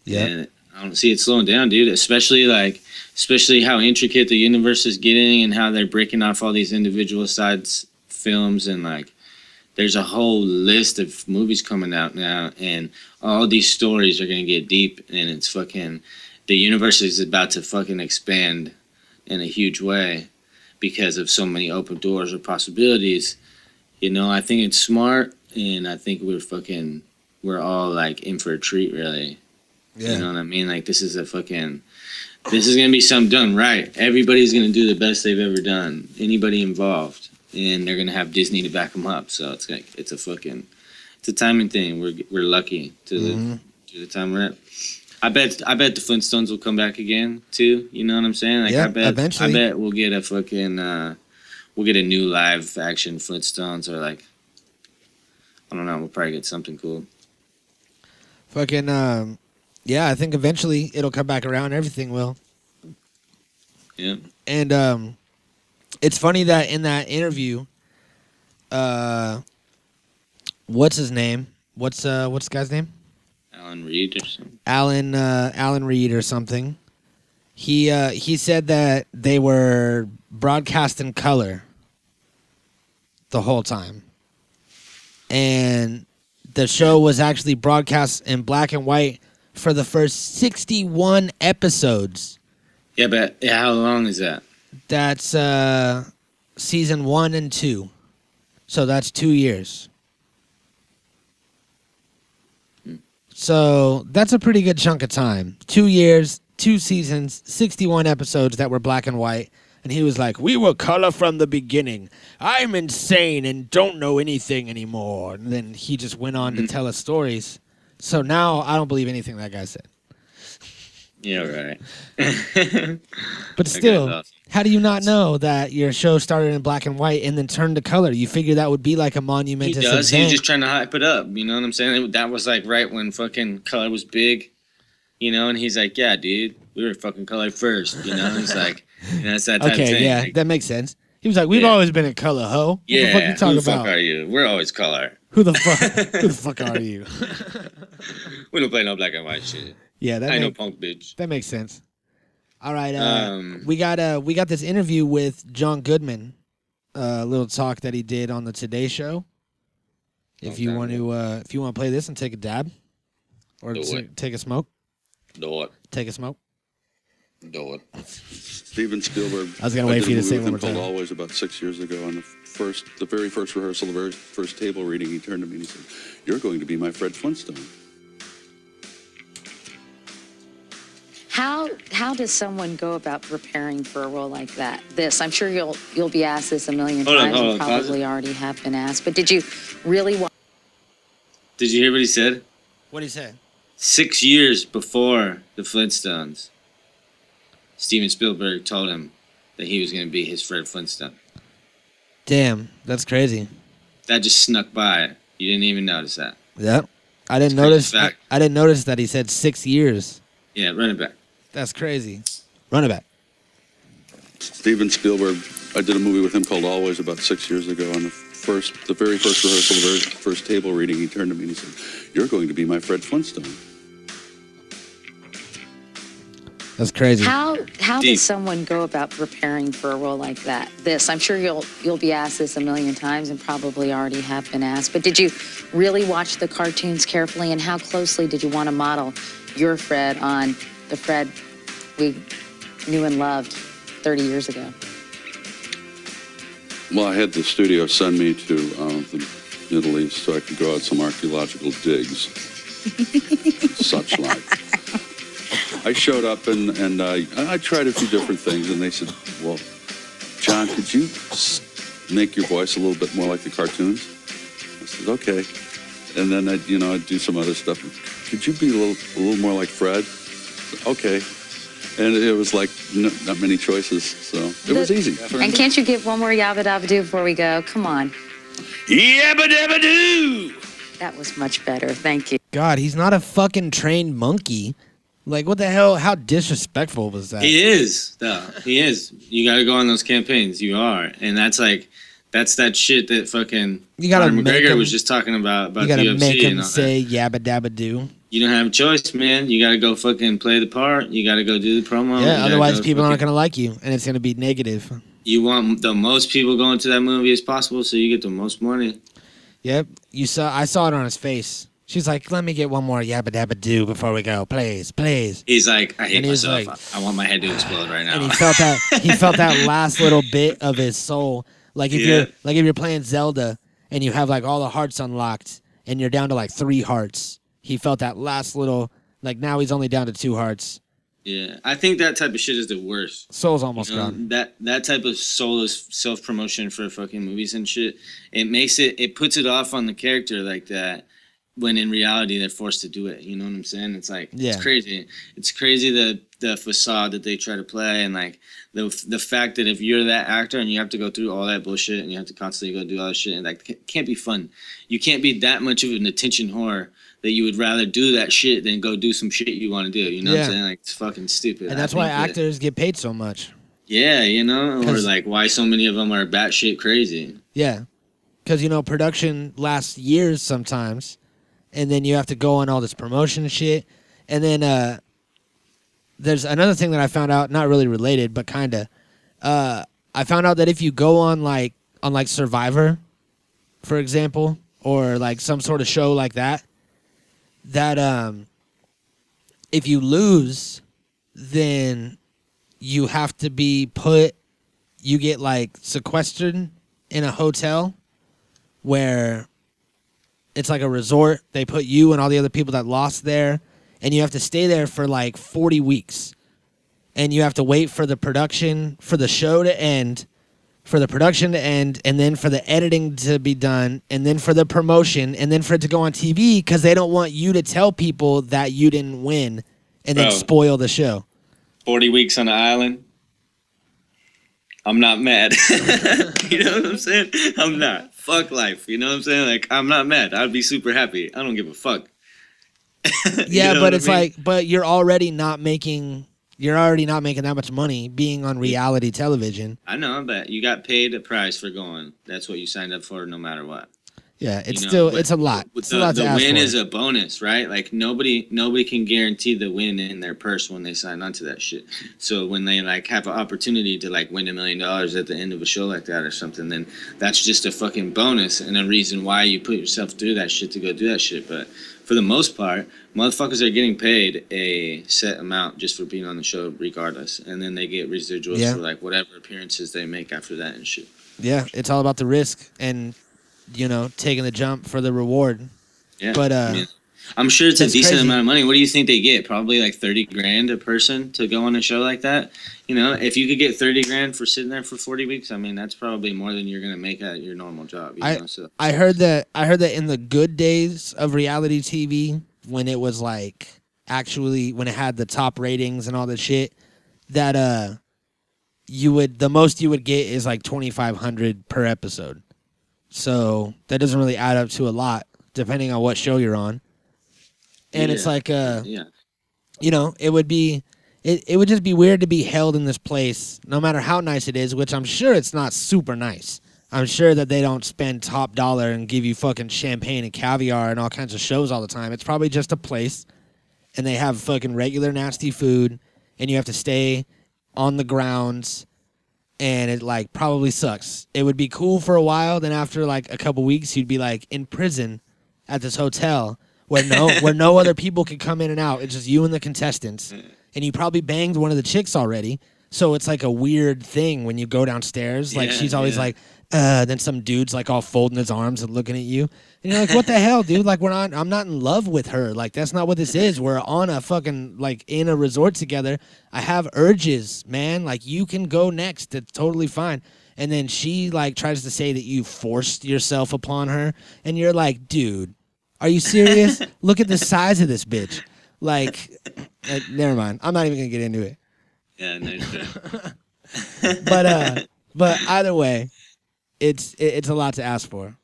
Speaker 1: Yeah.
Speaker 2: And I don't see it slowing down, dude. Especially like, especially how intricate the universe is getting and how they're breaking off all these individual sides films and like, there's a whole list of movies coming out now, and all these stories are gonna get deep, and it's fucking, the universe is about to fucking expand in a huge way because of so many open doors or possibilities. You know, I think it's smart, and I think we're fucking, we're all like in for a treat, really.
Speaker 1: Yeah.
Speaker 2: You know what I mean? Like this is a fucking this is gonna be something done right. Everybody's gonna do the best they've ever done. Anybody involved, and they're gonna have Disney to back them up. So it's like it's a fucking it's a timing thing. We're we're lucky to
Speaker 1: Mhm.
Speaker 2: the to the time we're at. I bet I bet the Flintstones will come back again too. You know what I'm saying? Like
Speaker 1: Yeah,
Speaker 2: I bet
Speaker 1: eventually.
Speaker 2: I bet we'll get a fucking uh, we'll get a new live action Flintstones or like I don't know. We'll probably get something cool.
Speaker 1: Fucking um, yeah. I think eventually it'll come back around. Everything will.
Speaker 2: Yeah.
Speaker 1: And um, it's funny that in that interview, uh, what's his name? What's uh, what's the guy's name?
Speaker 2: Alan Reed or something.
Speaker 1: Alan uh, Alan Reed or something. He uh, he said that they were broadcast in color the whole time, and the show was actually broadcast in black and white for the first sixty-one episodes.
Speaker 2: Yeah, but yeah, how long is that?
Speaker 1: That's uh, season one and two, so that's two years. So that's a pretty good chunk of time. Two years, two seasons, 61 episodes that were black and white. And he was like, We were color from the beginning. I'm insane and don't know anything anymore. And then he just went on to tell us stories. So now I don't believe anything that guy said.
Speaker 2: Yeah, right.
Speaker 1: But still,
Speaker 2: awesome.
Speaker 1: How do you not know that your show started in black and white and then turned to color? You figure that would be like a
Speaker 2: He
Speaker 1: monumentous
Speaker 2: does.
Speaker 1: event.
Speaker 2: He's just trying to hype it up. You know what I'm saying? That was like right when fucking color was big. You know, and he's like, "Yeah, dude, we were fucking color first. You know, he's like, you know, it's that type
Speaker 1: okay, yeah,
Speaker 2: Like,
Speaker 1: that makes sense. He was like, "We've
Speaker 2: Yeah.
Speaker 1: always been in color, ho." What
Speaker 2: yeah.
Speaker 1: the fuck you talking
Speaker 2: who the
Speaker 1: about?
Speaker 2: fuck are you? We're always color.
Speaker 1: Who the fuck? who the fuck are you?
Speaker 2: We don't play no black and white shit.
Speaker 1: yeah, that
Speaker 2: I ain't no punk bitch.
Speaker 1: that makes sense. All right, uh,
Speaker 2: Um,
Speaker 1: we got uh, we got this interview with John Goodman, a little talk that he did on the Today Show. If you want to, uh, if you want to play this and take a dab, or
Speaker 2: Do
Speaker 1: s-
Speaker 2: it.
Speaker 1: take a smoke,
Speaker 2: Do it.
Speaker 1: take a smoke.
Speaker 2: Do it.
Speaker 7: Steven Spielberg.
Speaker 1: I was gonna wait for you
Speaker 7: a
Speaker 1: to say
Speaker 7: movie
Speaker 1: it
Speaker 7: with
Speaker 1: one more
Speaker 7: called
Speaker 1: time.
Speaker 7: Always about six years ago, on the first, the very first rehearsal, the very first table reading, he turned to me and he said, "You're going to be my Fred Flintstone."
Speaker 8: How how does someone go about preparing for a role like that? This, I'm sure you'll you'll be asked this a million
Speaker 2: Hold on,
Speaker 8: times,
Speaker 2: hold
Speaker 8: and
Speaker 2: on, pause
Speaker 8: probably already have been asked. But did you really want?
Speaker 2: Did you hear what he said?
Speaker 1: What did he say?
Speaker 2: Six years before the Flintstones, Steven Spielberg told him that he was going to be his Fred Flintstone.
Speaker 1: Damn, that's crazy.
Speaker 2: That just snuck by. You didn't even notice that.
Speaker 1: Yep, I didn't
Speaker 2: It's crazy
Speaker 1: notice. I,
Speaker 2: fact.
Speaker 1: I didn't notice that he said six years.
Speaker 2: Yeah, run it back.
Speaker 1: That's crazy. Run it back.
Speaker 7: Steven Spielberg. I did a movie with him called Always about six years ago, on the first, the very first rehearsal, the very first table reading, he turned to me and he said, "You're going to be my Fred Flintstone."
Speaker 1: That's crazy.
Speaker 8: How how
Speaker 2: Deep.
Speaker 8: does someone go about preparing for a role like that? This, I'm sure you'll you'll be asked this a million times, and probably already have been asked. But did you really watch the cartoons carefully, and how closely did you want to model your Fred on the Fred we knew and loved 30 years ago?
Speaker 7: Well, I had the studio send me to uh, the Middle East so I could go out some archaeological digs, such like. I showed up and and I I tried a few different things, and they said, "Well, John, could you make your voice a little bit more like the cartoons?" I said, "Okay." And then I, you know, I'd do some other stuff. Could you be a little a little more like Fred? Okay. And it was like no, not many choices, so it was easy.
Speaker 8: And can't you give one more yabba dabba do before we go? Come on.
Speaker 2: Yabba dabba doo!
Speaker 8: That was much better. Thank you.
Speaker 1: God, he's not a fucking trained monkey. Like, what the hell? How disrespectful was that?
Speaker 2: He is, though. He is. You got to go on those campaigns. You are, and that's like, That's that shit that fucking
Speaker 1: You gotta
Speaker 2: Conor
Speaker 1: make
Speaker 2: McGregor
Speaker 1: him-
Speaker 2: was just talking about about
Speaker 1: you gotta
Speaker 2: the UFC
Speaker 1: make
Speaker 2: and
Speaker 1: him
Speaker 2: all
Speaker 1: say yabba dabba do.
Speaker 2: You don't have a choice, man. You gotta go fucking play the part. You gotta go do the promo.
Speaker 1: yeah, otherwise people aren't gonna like you, and it's gonna be negative.
Speaker 2: You want the most people going to that movie as possible, so you get the most money.
Speaker 1: Yep, you saw. I saw it on his face. She's like, "Let me get one more yabba dabba do before we go, please, please."
Speaker 2: He's like, I hate
Speaker 1: And
Speaker 2: myself.
Speaker 1: like-
Speaker 2: I, I want my head to explode right now.
Speaker 1: And he felt that he felt that last little bit of his soul. Like if
Speaker 2: Yeah.
Speaker 1: you're like if you're playing Zelda and you have like all the hearts unlocked and you're down to like three hearts. He felt that last little like now he's only down to two hearts.
Speaker 2: yeah, I think that type of shit is the worst.
Speaker 1: Soul's almost
Speaker 2: You know,
Speaker 1: gone.
Speaker 2: that that type of soulless self promotion for fucking movies and shit, it makes it it puts it off on the character like that. When in reality they're forced to do it, you know what I'm saying? It's like
Speaker 1: Yeah.
Speaker 2: it's crazy. It's crazy the the facade that they try to play, and like the the fact that if you're that actor and you have to go through all that bullshit and you have to constantly go do all that shit, and like it can't be fun. You can't be that much of an attention whore that you would rather do that shit than go do some shit you want to do. You know what I'm saying? Like it's fucking stupid.
Speaker 1: And that's why
Speaker 2: that-
Speaker 1: actors get paid so much.
Speaker 2: yeah, you know, or like why so many of them are batshit crazy.
Speaker 1: Yeah. Cuz you know production lasts years sometimes and then you have to go on all this promotion shit. And then uh there's another thing that I found out, not really related, but kind of. Uh, I found out that if you go on like on like Survivor, for example, or like some sort of show like that, that um, if you lose, then you have to be put. You get like sequestered in a hotel, where it's like a resort. They put you and all the other people that lost there and you have to stay there for like 40 weeks and you have to wait for the production for the show to end for the production to end and then for the editing to be done and then for the promotion and then for it to go on TV cuz they don't want you to tell people that you didn't win and then
Speaker 2: Bro.
Speaker 1: spoil the show.
Speaker 2: Forty weeks on the island. I'm not mad. you know what I'm saying? I'm not. Fuck life. You know what I'm saying? Like I'm not mad. I'd be super happy. I don't give a fuck. You
Speaker 1: Yeah,
Speaker 2: know
Speaker 1: but
Speaker 2: what I
Speaker 1: it's
Speaker 2: mean?
Speaker 1: like but you're already not making you're already not making that much money being on reality television.
Speaker 2: I know, but you got paid a price for going. That's what you signed up for, no matter what.
Speaker 1: Yeah, it's
Speaker 2: You know,
Speaker 1: still it's a lot. It's
Speaker 2: the,
Speaker 1: a lot to
Speaker 2: the win is a bonus, right? Like nobody nobody can guarantee the win in their purse when they sign onto that shit. So when they like have an opportunity to like win a million dollars at the end of a show like that or something, then that's just a fucking bonus and a reason why you put yourself through that shit to go do that shit. But for the most part, motherfuckers are getting paid a set amount just for being on the show regardless. And then they get residuals
Speaker 1: Yeah.
Speaker 2: for like whatever appearances they make after that and shit.
Speaker 1: Yeah, it's all about the risk and you know taking the jump for the reward.
Speaker 2: Yeah.
Speaker 1: But, uh,
Speaker 2: I mean, I'm sure it's a decent
Speaker 1: crazy.
Speaker 2: amount of money. What do you think they get? Probably like 30 grand a person to go on a show like that. You know, if you could get 30 grand for sitting there for 40 weeks, I mean, that's probably more than you're going to make at your normal job. You
Speaker 1: I
Speaker 2: know, so
Speaker 1: I heard that I heard that in the good days of reality TV when it was like actually when it had the top ratings and all the shit that uh you would the most you would get is like 2500 per episode. So that doesn't really add up to a lot depending on what show you're on. And it's like uh
Speaker 2: yeah.
Speaker 1: you know, it would be it, it would just be weird to be held in this place, no matter how nice it is, which I'm sure it's not super nice. I'm sure that they don't spend top dollar and give you fucking champagne and caviar and all kinds of shows all the time. It's probably just a place and they have fucking regular nasty food and you have to stay on the grounds and it like probably sucks. It would be cool for a while, then after like a couple weeks you'd be like in prison at this hotel where no where no other people can come in and out. It's just you and the contestants. And you probably banged one of the chicks already. So it's like a weird thing when you go downstairs. Like
Speaker 2: Yeah,
Speaker 1: she's always
Speaker 2: yeah.
Speaker 1: like, uh, then some dude's like all folding his arms and looking at you. And you're like, what the hell, dude? Like we're not I'm not in love with her. Like that's not what this is. We're on a fucking like in a resort together. I have urges, man. Like you can go next. It's totally fine. And then she like tries to say that you forced yourself upon her. And you're like, dude, are you serious? Look at the size of this bitch. Like, uh, never mind. I'm not even gonna get into it.
Speaker 2: Yeah, no shit.
Speaker 1: But uh, but either way, it's it, it's a lot to ask for.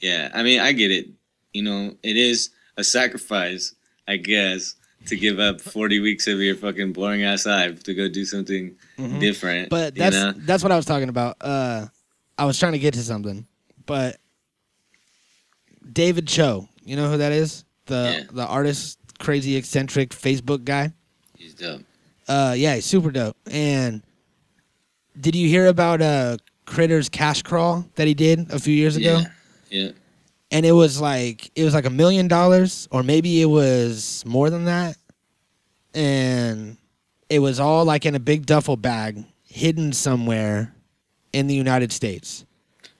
Speaker 2: Yeah, I mean, I get it. You know, it is a sacrifice, I guess, to give up 40 weeks of your fucking boring ass life to go do something different.
Speaker 1: Mm-hmm. But
Speaker 2: you
Speaker 1: that's
Speaker 2: know?
Speaker 1: that's what I was talking about. Uh, I was trying to get to something, but David Choe, you know who that is? The
Speaker 2: Yeah.
Speaker 1: the artist, crazy eccentric Facebook guy.
Speaker 2: He's dope.
Speaker 1: Uh, yeah, he's super dope. And did you hear about uh Critter's cash crawl that he did a few years ago?
Speaker 2: Yeah. Yeah.
Speaker 1: And it was like it was like a million dollars, or maybe it was more than that. And it was all like in a big duffel bag, hidden somewhere in the United States.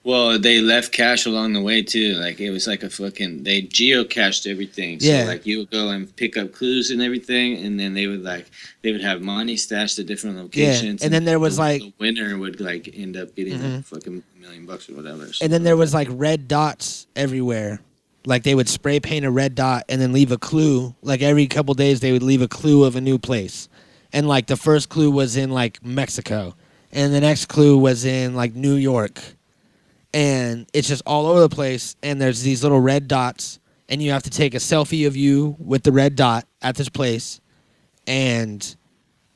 Speaker 2: Well, they left cash along the way too. Like it was like a fucking they geocached everything. So
Speaker 1: Yeah.
Speaker 2: like you would go and pick up clues and everything, and then they would like they would have money stashed at different locations. Yeah.
Speaker 1: and then there was,
Speaker 2: the,
Speaker 1: like-
Speaker 2: the winner would like end up getting
Speaker 1: Mhm.
Speaker 2: a fucking million bucks or whatever.
Speaker 1: And then there was like red dots everywhere. Like they would spray paint a red dot and then leave a clue. Like every couple days they would leave a clue of a new place. And like the first clue was in like Mexico. And the next clue was in like New York. And it's just all over the place and there's these little red dots and you have to take a selfie of you with the red dot at this place and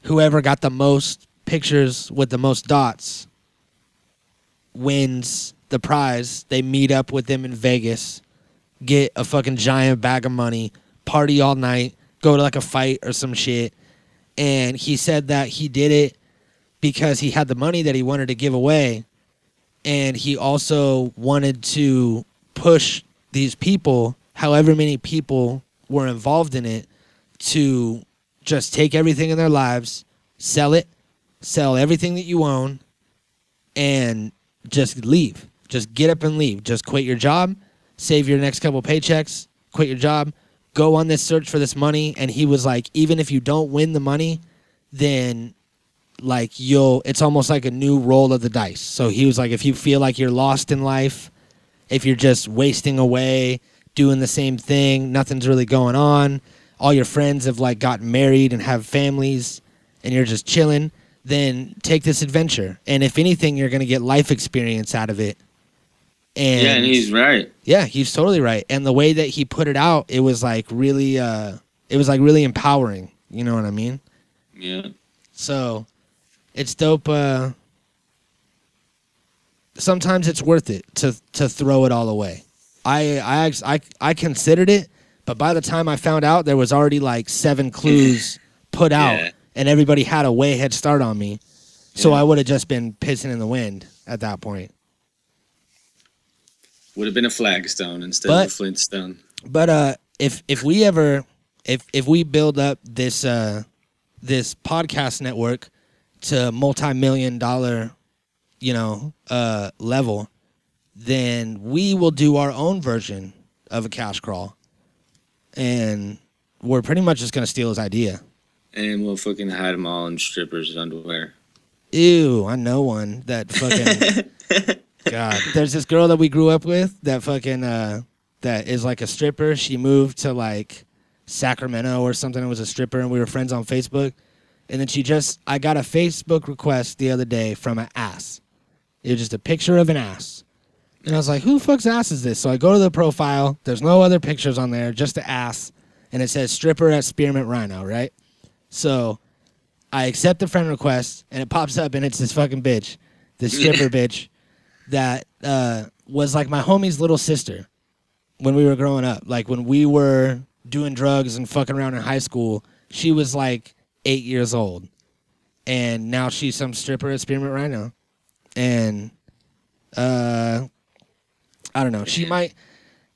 Speaker 1: whoever got the most pictures with the most dots wins the prize, they meet up with them in Vegas, get a fucking giant bag of money, party all night, go to like a fight or some shit. And he said that he did it because he had the money that he wanted to give away. And he also wanted to push these people, however many people were involved in it, to just take everything in their lives, sell it, sell everything that you own, and just leave. Just get up and leave. Just quit your job, save your next couple paychecks, quit your job, go on this search for this money. And he was like, even if you don't win the money, then like you'll, it's almost like a new roll of the dice. So he was like, if you feel like you're lost in life, if you're just wasting away, doing the same thing, nothing's really going on, all your friends have like gotten married and have families, and you're just chilling, then take this adventure. And if anything, you're gonna get life experience out of it. And
Speaker 2: yeah, and he's right.
Speaker 1: yeah, he's totally right. And the way that he put it out, it was like really, uh, it was like really empowering. You know what I mean?
Speaker 2: Yeah.
Speaker 1: So it's dope. Uh, sometimes it's worth it to to throw it all away. I I I I considered it, but by the time I found out, there was already like seven clues put out,
Speaker 2: Yeah.
Speaker 1: and everybody had a way head start on me. So
Speaker 2: Yeah.
Speaker 1: I would have just been pissing in the wind at that point.
Speaker 2: Would have been a flagstone instead
Speaker 1: But-
Speaker 2: of a flintstone.
Speaker 1: But uh, if if we ever if if we build up this uh this podcast network to multi million dollar, you know, uh level, then we will do our own version of a cash crawl, and we're pretty much just gonna steal his idea.
Speaker 2: And we'll fucking hide them all in strippers' underwear.
Speaker 1: Ew, I know one that fucking God. There's this girl that we grew up with that fucking uh that is like a stripper. She moved to like Sacramento or something and was a stripper and we were friends on Facebook. And then she just I got a Facebook request the other day from an ass. It was just a picture of an ass. And I was like, who fuck's ass is this? So I go to the profile. There's no other pictures on there, just the ass. And it says stripper at Spearmint Rhino, right? So I accept the friend request and it pops up and it's this fucking bitch, this stripper bitch that uh, was like my homie's little sister when we were growing up. Like when we were doing drugs and fucking around in high school, she was like eight years old. And now she's some stripper at Spearmint Rhino. And uh, I don't know. She might.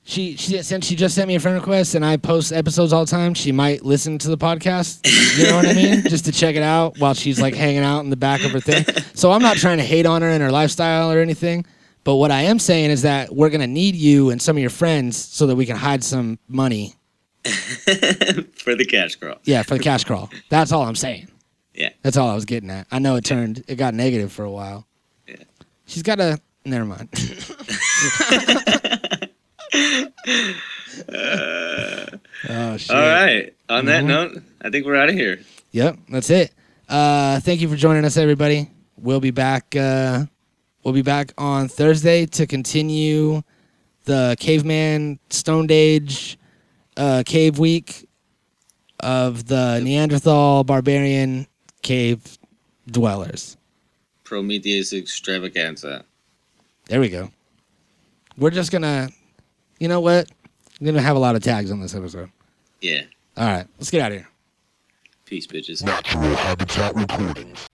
Speaker 1: She, she since she just sent me a friend request and I post episodes all the time, she might listen to the podcast. You know what I mean? Just to check it out while she's like hanging out in the back of her thing. So I'm not trying to hate on her and her lifestyle or anything. But what I am saying is that we're gonna need you and some of your friends so that we can hide some money.
Speaker 2: For the cash crawl.
Speaker 1: Yeah, for the cash crawl. That's all I'm saying.
Speaker 2: Yeah.
Speaker 1: That's all I was getting at. I know it turned it got negative for a while.
Speaker 2: Yeah.
Speaker 1: She's got a never mind. oh shit.
Speaker 2: All right. On that
Speaker 1: Mhm.
Speaker 2: note, I think we're out of here.
Speaker 1: Yep, that's it. Uh, thank you for joining us, everybody. We'll be back. Uh, we'll be back on Thursday to continue the Caveman Stone Age uh, Cave Week of the Neanderthal Barbarian Cave Dwellers.
Speaker 2: Prometheus extravaganza.
Speaker 1: There we go. We're just gonna, you know what? We're gonna have a lot of tags on this episode.
Speaker 2: Yeah.
Speaker 1: All right, let's get out of here.
Speaker 2: Peace, bitches.
Speaker 3: Natural Habitat Recordings.